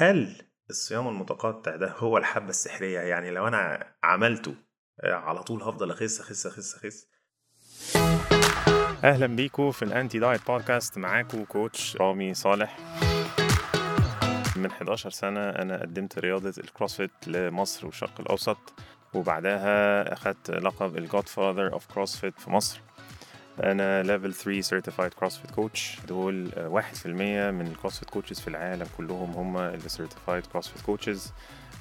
هل الصيام المتقطع ده هو الحبة السحرية؟ يعني لو أنا عملته آه، على طول هفضل أخس أخس أخس أخس. أهلا بيكم في ال anti-diet podcast معاكم coach رامي صالح. من 11 سنة أنا قدمت رياضة ال CrossFit لمصر والشرق الأوسط وبعدها أخدت لقب ال godfather of CrossFit في مصر. أنا level 3 certified CrossFit coach دول واحد في المية من ال CrossFit coaches في العالم كلهم هم اللي certified CrossFit coaches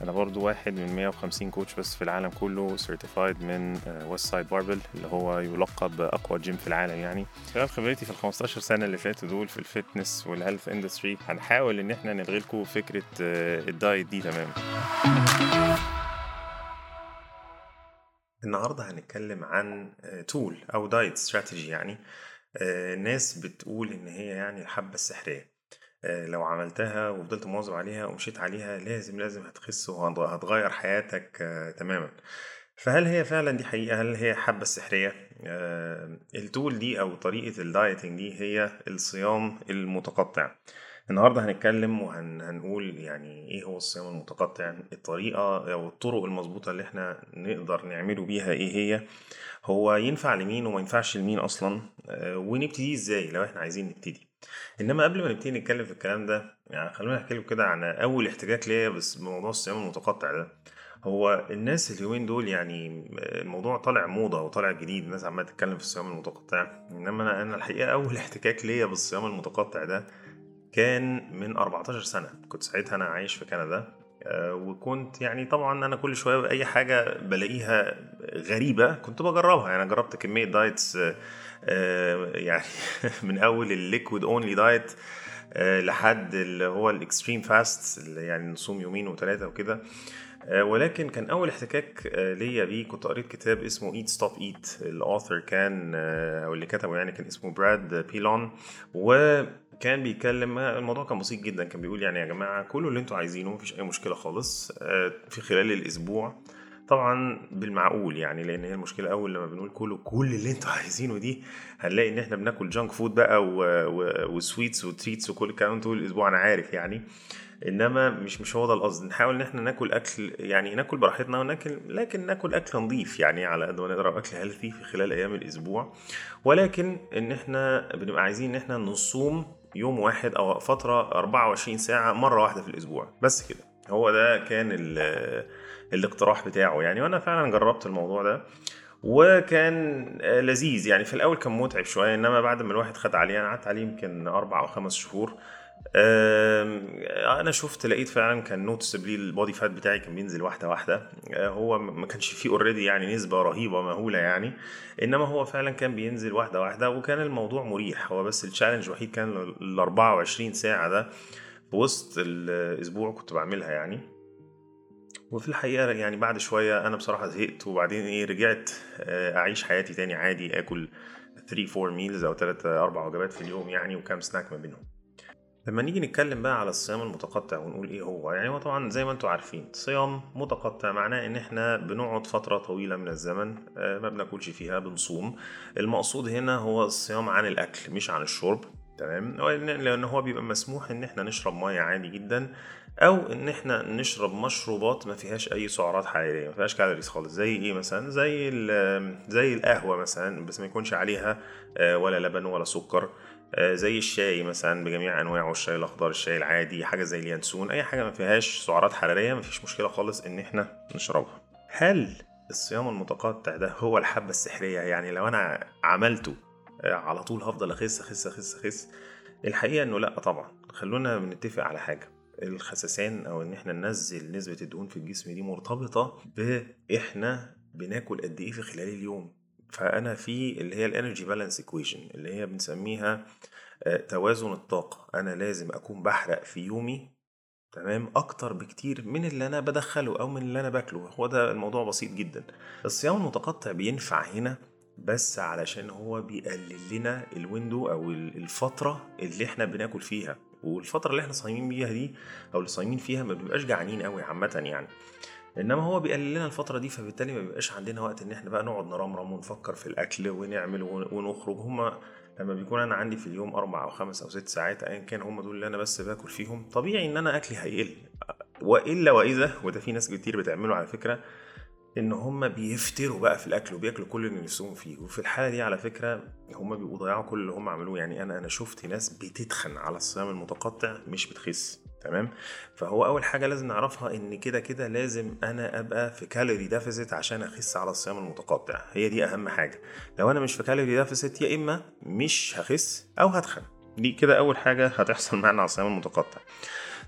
أنا برضو واحد من 150 coach بس في العالم كله certified من Westside Barbell اللي هو يلقب أقوى جيم في العالم يعني. خلال خبرتي في ال 15 سنة اللي فاتوا دول في ال fitness وال health industry هنحاول إن إحنا نلغي لكم فكرة آه، ال diet دي تماما. النهاردة هنتكلم عن tool أو diet strategy يعني. آه، ناس بتقول إن هي يعني الحبة السحرية. آه، لو عملتها وفضلت مواظب عليها ومشيت عليها لازم لازم هتخس وهتغير حياتك آه، تماما. فهل هي فعلا دي حقيقة؟ هل هي حبة السحرية آه، ال tool دي أو طريقة ال dieting دي هي الصيام المتقطع. النهارده هنتكلم وهنقول يعني إيه هو الصيام المتقطع الطريقة أو الطرق المظبوطة اللي إحنا نقدر نعمله بيها إيه هي. هو ينفع لمين وما ينفعش لمين أصلا؟ آه، ونبتدي إزاي لو إحنا عايزين نبتدي؟ إنما قبل ما نبتدي نتكلم في الكلام ده يعني خلونا نحكي لكم كده عن أول احتكاك ليا بس بموضوع الصيام المتقطع ده. هو الناس اليومين دول يعني الموضوع طالع موضة وطالع جديد الناس عمالة تتكلم في الصيام المتقطع. إنما أنا أنا الحقيقة أول احتكاك ليا بالصيام المتقطع ده كان من 14 سنة. كنت ساعتها أنا عايش في كندا آه، وكنت يعني طبعا أنا كل شوية أي حاجة بلاقيها غريبة كنت بجربها. يعني أنا جربت كمية diets آه، آه، يعني من أول ال liquid only diet لحد اللي هو ال extreme fast اللي يعني نصوم يومين وثلاثه وكده. ولكن كان أول احتكاك ليا بيه كنت قريت كتاب اسمه Eat Stop Eat ال author كان أو اللي كتبه يعني كان اسمه Brad Pilon وكان بيتكلم الموضوع كان بسيط جدا كان بيقول يعني يا جماعة كلوا اللي أنتوا عايزينه مفيش أي مشكلة خالص في خلال الأسبوع. طبعا بالمعقول يعني لأن هي المشكلة أول لما بنقول كله كل اللي أنتوا عايزينه دي هنلاقي إن إحنا بناكل junk food بقى و sweets و treats وكل الكلام طول الأسبوع أنا عارف يعني. إنما مش مش هو ده القصد. نحاول إن إحنا ناكل أكل يعني ناكل براحتنا وناكل لكن ناكل أكل نظيف يعني على قد ما نقدر أكل healthy في خلال أيام الأسبوع. ولكن إن إحنا بنبقى عايزين إن إحنا نصوم يوم واحد أو فترة 24 ساعة مرة واحدة في الأسبوع. بس كده. هو ده كان الاقتراح بتاعه يعني. وأنا فعلا جربت الموضوع ده. وكان لذيذ يعني. في الأول كان متعب شوية. إنما بعد ما الواحد خد عليه أنا قعدت عليه يمكن أربع أو خمس شهور. أنا شفت لقيت فعلا كان noticeably ال body fat بتاعي كان بينزل واحدة واحدة. آه، هو ما كانش فيه already يعني نسبة رهيبة مهولة يعني. إنما هو فعلا كان بينزل واحدة واحدة وكان الموضوع مريح. هو بس ال challenge الوحيد كان ال 24 ساعة ده في وسط الأسبوع كنت بعملها يعني. وفي الحقيقة يعني بعد شوية أنا بصراحة زهقت وبعدين إيه رجعت آه، أعيش حياتي تاني عادي آكل 3 4 ميلز أو 3 4 وجبات في اليوم يعني وكام سناك ما بينهم. لما نيجي نتكلم بقى على الصيام المتقطع ونقول إيه هو؟ يعني هو طبعا زي ما أنتم عارفين صيام متقطع معناه إن إحنا بنقعد فترة طويلة من الزمن آه، ما بناكلش فيها بنصوم. المقصود هنا هو الصيام عن الأكل مش عن الشرب تمام؟ لأن هو بيبقى مسموح إن إحنا نشرب مية عادي جدا أو إن إحنا نشرب مشروبات ما فيهاش أي سعرات حرارية ما فيهاش كالوريز خالص. زي إيه مثلا؟ زي زي القهوة مثلا بس ما يكونش عليها آه، ولا لبن ولا سكر. زي الشاي مثلا بجميع أنواعه الشاي الأخضر الشاي العادي حاجة زي اليانسون أي حاجة ما فيهاش سعرات حرارية ما فيش مشكلة خالص إن إحنا نشربها. هل الصيام المتقطع ده هو الحبة السحرية؟ يعني لو أنا عملته آه، على طول هفضل أخس أخس أخس أخس. الحقيقة إنه لأ طبعا. خلونا بنتفق على حاجة. الخسسان أو إن إحنا ننزل نسبة الدهون في الجسم دي مرتبطة بإحنا بناكل قد إيه في خلال اليوم؟ فأنا في اللي هي ال energy balance equation اللي هي بنسميها آه، توازن الطاقة. أنا لازم أكون بحرق في يومي تمام أكتر بكتير من اللي أنا بدخله أو من اللي أنا باكله. هو ده الموضوع بسيط جدا. الصيام المتقطع بينفع هنا بس علشان هو بيقلل لنا الويندو أو الفترة اللي إحنا بناكل فيها. والفترة اللي إحنا صايمين بيها دي أو اللي صايمين فيها ما بنبقاش جعانين قوي عامة يعني. إنما هو بيقلل لنا الفترة دي فبالتالي ما بيبقاش عندنا وقت إن إحنا بقى نقعد نرمرم ونفكر في الأكل ونعمل ونخرج. هما لما بيكون أنا عندي في اليوم أربع أو خمس أو ست ساعات ايا كان هم دول اللي أنا بس باكل فيهم. طبيعي إن أنا أكلي هيقل. وإلا وإذا وده في ناس كتير بتعمله على فكرة إن هم بيفتروا بقى في الأكل وبياكلوا كل اللي نفسهم فيه. وفي الحالة دي على فكرة هم بيبقوا ضيعوا كل اللي هم عملوه. يعني أنا أنا شفت ناس بتتخن على الصيام المتقطع مش بتخس. تمام؟ فهو أول حاجة لازم نعرفها إن كده كده لازم أنا أبقى في calorie deficit عشان أخس على الصيام المتقطع. هي دي أهم حاجة. لو أنا مش في calorie deficit يا إما مش هخس أو هتخن. دي كده أول حاجة هتحصل معانا على الصيام المتقطع.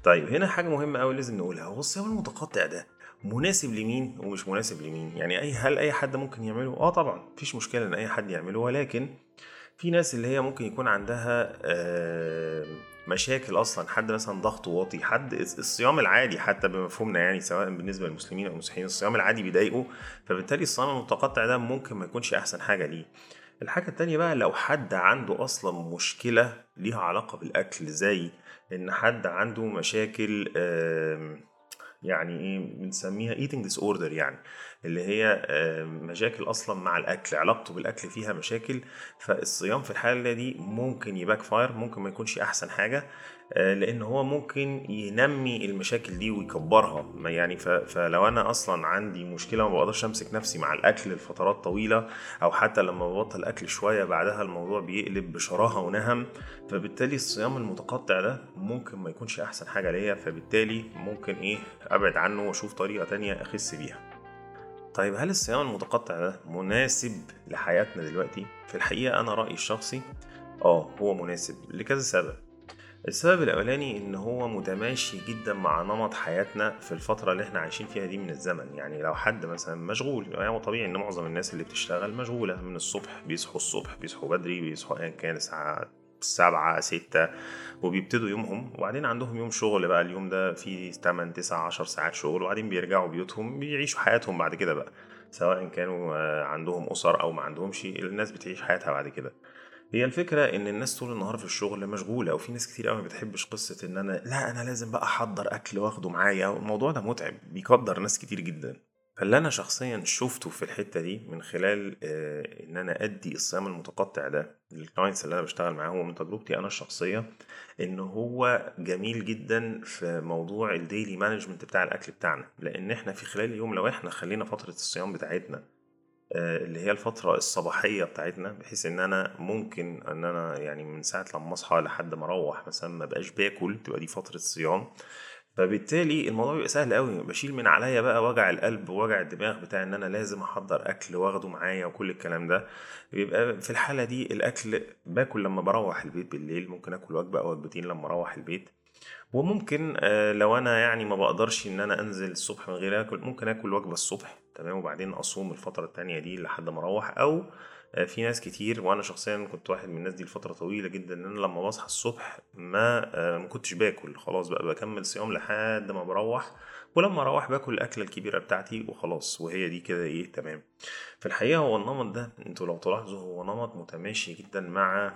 طيب هنا حاجة مهمة قوي لازم نقولها. هو الصيام المتقطع ده مناسب لمين ومش مناسب لمين؟ يعني أي هل أي حد ممكن يعمله؟ آه طبعا مفيش مشكلة إن أي حد يعمله ولكن في ناس اللي هي ممكن يكون عندها مشاكل أصلا حد مثلا ضغطه واطي حد الصيام العادي حتى بمفهومنا يعني سواء بالنسبة للمسلمين أو المسيحيين الصيام العادي بيضايقه فبالتالي الصيام المتقطع ده ممكن ما يكونش أحسن حاجة ليه. الحاجة التانية بقى لو حد عنده أصلا مشكلة ليها علاقة بالأكل زي إن حد عنده مشاكل يعني إيه بنسميها eating disorder يعني. اللي هي مشاكل أصلا مع الأكل علاقته بالأكل فيها مشاكل فالصيام في الحالة دي ممكن يباك فاير ممكن ما يكونش أحسن حاجة آه، لأن هو ممكن ينمي المشاكل دي ويكبرها. يعني فلو أنا أصلا عندي مشكلة ما بقدرش أمسك نفسي مع الأكل لفترات طويلة أو حتى لما ببطل أكل شوية بعدها الموضوع بيقلب بشراهة ونهم فبالتالي الصيام المتقطع ده ممكن ما يكونش أحسن حاجة ليا فبالتالي ممكن إيه أبعد عنه وأشوف طريقة تانية أخس بيها. طيب هل الصيام المتقطع ده مناسب لحياتنا دلوقتي؟ في الحقيقة أنا رأيي الشخصي آه هو مناسب لكذا سبب. السبب الأولاني إن هو متماشي جدا مع نمط حياتنا في الفترة اللي إحنا عايشين فيها دي من الزمن. يعني لو حد مثلا مشغول يعني طبيعي إن معظم الناس اللي بتشتغل مشغولة من الصبح بيصحوا الصبح بيصحوا بدري بيصحوا ايا كان الساعة سبعة ستة وبيبتدوا يومهم وبعدين عندهم يوم شغل بقى اليوم ده فيه 8 9 10 ساعات شغل وبعدين بيرجعوا بيوتهم بيعيشوا حياتهم بعد كده بقى سواء كانوا آه، عندهم أسر أو ما عندهمش الناس بتعيش حياتها بعد كده. هي الفكرة إن الناس طول النهار في الشغل مشغولة وفي ناس كتير قوي ما بتحبش قصة إن أنا لا أنا لازم بقى أحضر أكل وآخده معايا الموضوع ده متعب بيقدر ناس كتير جدا. فاللي أنا شخصيا شفته في الحتة دي من خلال آه، إن أنا أدي الصيام المتقطع ده للكلاينتس اللي أنا بشتغل معاهم ومن تجربتي أنا الشخصية إن هو جميل جدا في موضوع الديلي مانجمنت بتاع الأكل بتاعنا. لأن إحنا في خلال اليوم لو إحنا خلينا فترة الصيام بتاعتنا آه، اللي هي الفترة الصباحية بتاعتنا بحيث إن أنا ممكن إن أنا يعني من ساعة لما أصحى لحد ما أروح مثلا ما بقاش باكل تبقى دي فترة صيام. فبالتالي الموضوع بيبقى سهل قوي. بشيل من عليا بقى وجع القلب ووجع الدماغ بتاع إن أنا لازم أحضر أكل وآخده معايا وكل الكلام ده. بيبقى في الحالة دي الأكل باكل لما بروح البيت بالليل. ممكن آكل وجبة أو وجبتين لما أروح البيت. وممكن آه، لو أنا يعني ما بقدرش إن أنا أنزل الصبح من غير أكل ممكن آكل وجبة الصبح تمام؟ وبعدين أصوم الفترة التانية دي لحد ما أروح أو في ناس كتير وأنا شخصيا كنت واحد من الناس دي لفترة طويلة جدا إن أنا لما بصحى الصبح ما آه، ما كنتش باكل خلاص بقى بكمل صيام لحد ما بروح ولما أروح باكل الأكلة الكبيرة بتاعتي وخلاص وهي دي كده إيه تمام. في الحقيقة هو النمط ده أنتوا لو تلاحظوا هو نمط متماشي جدا مع آه،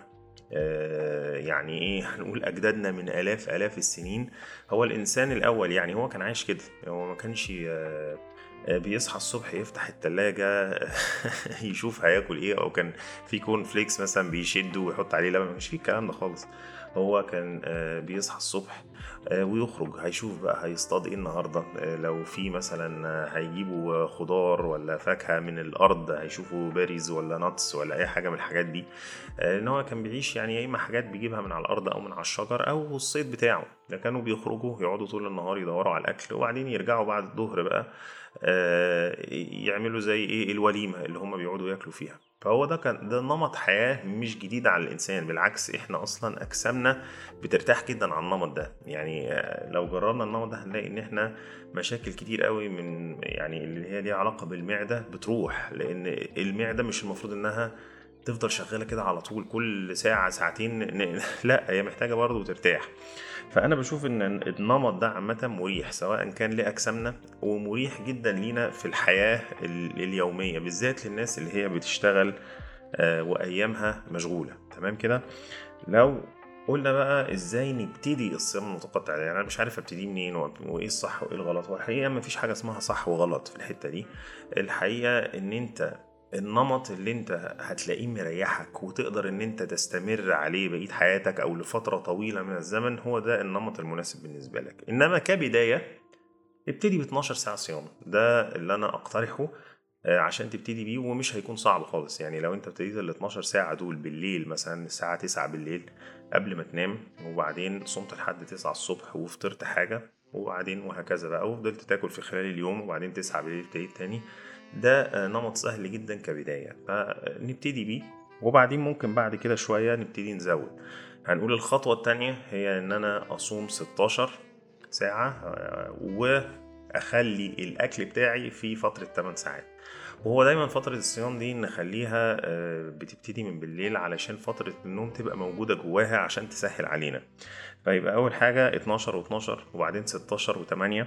يعني إيه هنقول أجدادنا من آلاف آلاف السنين. هو الإنسان الأول يعني هو كان عايش كده. هو ما كانش آه، آه، بيصحى الصبح يفتح التلاجة يشوف هياكل إيه أو كان في corn flakes مثلا بيشده ويحط عليه لبن. مش في الكلام ده خالص. هو كان آه، بيصحى الصبح آه، ويخرج. هيشوف بقى هيصطاد إيه النهارده؟ آه، لو في مثلا هيجيبوا خضار ولا فاكهة من الأرض هيشوفوا berries ولا nuts ولا أي حاجة من الحاجات دي. آه، ان هو كان بيعيش يعني يا إما حاجات بيجيبها من على الأرض أو من على الشجر أو الصيد بتاعه. ده كانوا بيخرجوا يقعدوا طول النهار يدوروا على الأكل وبعدين يرجعوا بعد الظهر بقى يعملوا زي إيه؟ الوليمة اللي هم بيقعدوا ياكلوا فيها. فهو ده كان ده نمط حياة مش جديد على الإنسان بالعكس إحنا أصلا أجسامنا بترتاح جدا على النمط ده. يعني آه، لو جربنا النمط ده هنلاقي إن إحنا مشاكل كتير قوي من يعني اللي هي ليها علاقة بالمعدة بتروح لأن المعدة مش المفروض إنها تفضل شغالة كده على طول كل ساعة ساعتين لا هي محتاجة برضه ترتاح. فأنا بشوف إن النمط ده عامة مريح سواء كان لأجسامنا ومريح جدا لينا في الحياة ال- اليومية بالذات للناس اللي هي بتشتغل آه، وأيامها مشغولة. تمام كده؟ لو قلنا بقى إزاي نبتدي الصيام المتقطع ده يعني أنا مش عارف ابتدي منين وإيه الصح وإيه الغلط. والحقيقة ما فيش حاجة اسمها صح وغلط في الحتة دي. الحقيقة إن أنت النمط اللي انت هتلاقيه مريحك وتقدر ان انت تستمر عليه بقية حياتك أو لفترة طويلة من الزمن هو ده النمط المناسب بالنسبة لك. إنما كبداية ابتدي ب 12 ساعة صيام. ده اللي أنا أقترحه آه، عشان تبتدي بيه ومش هيكون صعب خالص. يعني لو أنت ابتديت ال 12 ساعة دول بالليل مثلا الساعة 9 بالليل قبل ما تنام وبعدين صمت لحد 9 الصبح وفطرت حاجة وبعدين وهكذا بقى وفضلت تاكل في خلال اليوم وبعدين 9 بالليل ابتديت تاني ده آه، نمط سهل جدا كبداية. فنبتدي بيه وبعدين ممكن بعد كده شوية نبتدي نزود. هنقول الخطوة التانية هي إن أنا أصوم 16 ساعة آه، وأخلي الأكل بتاعي في فترة 8 ساعات. وهو دايما فترة الصيام دي نخليها آه، بتبتدي من بالليل علشان فترة النوم تبقى موجودة جواها عشان تسهل علينا. فيبقى أول حاجة 12 و12 وبعدين 16 و8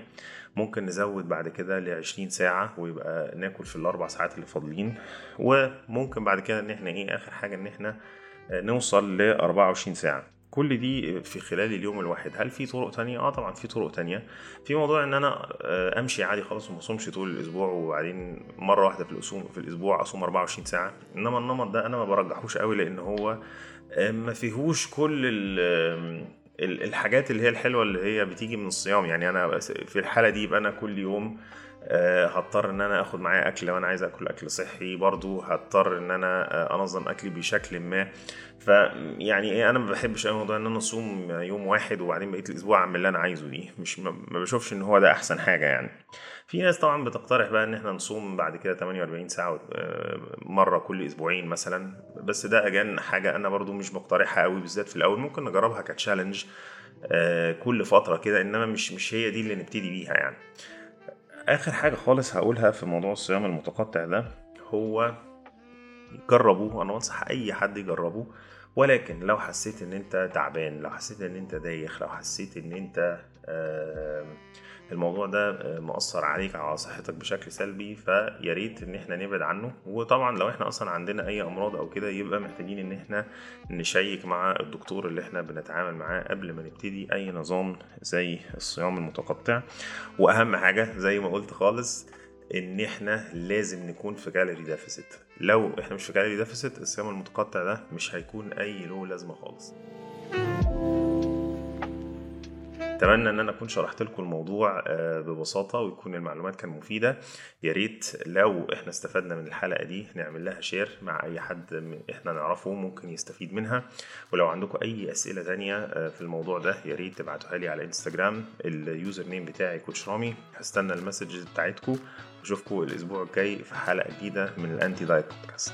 ممكن نزود بعد كده ل 20 ساعة ويبقى ناكل في الأربع ساعات اللي فاضلين. وممكن بعد كده إن إحنا إيه آخر حاجة إن إحنا آه، نوصل ل 24 ساعة. كل دي في خلال اليوم الواحد. هل في طرق تانية؟ آه طبعا في طرق تانية. في موضوع إن أنا آه، أمشي عادي خالص وما أصومش طول الأسبوع وبعدين مرة واحدة في الأسبوع في الأسبوع أصوم 24 ساعة. إنما النمط ده أنا ما برجحوش قوي لأن هو آه، ما فيهوش كل ال ال- الحاجات اللي هي الحلوة اللي هي بتيجي من الصيام. يعني أنا في الحالة دي يبقى أنا كل يوم آه، هضطر إن أنا آخد معايا أكل لو أنا عايز آكل أكل صحي برضو. هضطر إن أنا آه، أنظم أكلي بشكل ما. فيعني إيه أنا ما بحبش قوي موضوع إن أنا أصوم يوم واحد وبعدين بقيت الأسبوع أعمل اللي أنا عايزه دي. مش ما بشوفش إن هو ده أحسن حاجة يعني. في ناس طبعا بتقترح بقى إن إحنا نصوم بعد كده 48 ساعة آه، مرة كل أسبوعين مثلا. بس ده أجان حاجة أنا برضو مش مقترحها قوي بالذات في الأول. ممكن نجربها كتشالنج كل فترة كده. إنما مش مش هي دي اللي نبتدي بيها يعني. آخر حاجة خالص هقولها في موضوع الصيام المتقطع ده هو جربوه أنا أنصح أي حد يجربه ولكن لو حسيت إن أنت تعبان لو حسيت إن أنت دايخ لو حسيت إن أنت آم، الموضوع ده آه، مؤثر عليك على صحتك بشكل سلبي فيا ريت إن إحنا نبعد عنه. وطبعا لو إحنا أصلا عندنا أي أمراض أو كده يبقى محتاجين إن إحنا نشيك مع الدكتور اللي إحنا بنتعامل معاه قبل ما نبتدي أي نظام زي الصيام المتقطع. وأهم حاجة زي ما قلت خالص إن إحنا لازم نكون في calorie deficit لو إحنا مش في calorie deficit الصيام المتقطع ده مش هيكون أي له لازمة خالص. اتمنى ان أنا اكون شرحت لكم الموضوع آه، ببساطة ويكون المعلومات كانت مفيدة. يا ريت لو إحنا استفدنا من الحلقة دي نعمل لها share مع أي حد إحنا نعرفه ممكن يستفيد منها. ولو عندكم أي أسئلة تانية آه، في الموضوع ده يا ريت تبعتوها لي على انستجرام ال username بتاعي coach رامي. هستنى ال messages بتاعتكم وأشوفكم الأسبوع الجاي في حلقة جديدة من ال anti-diet podcast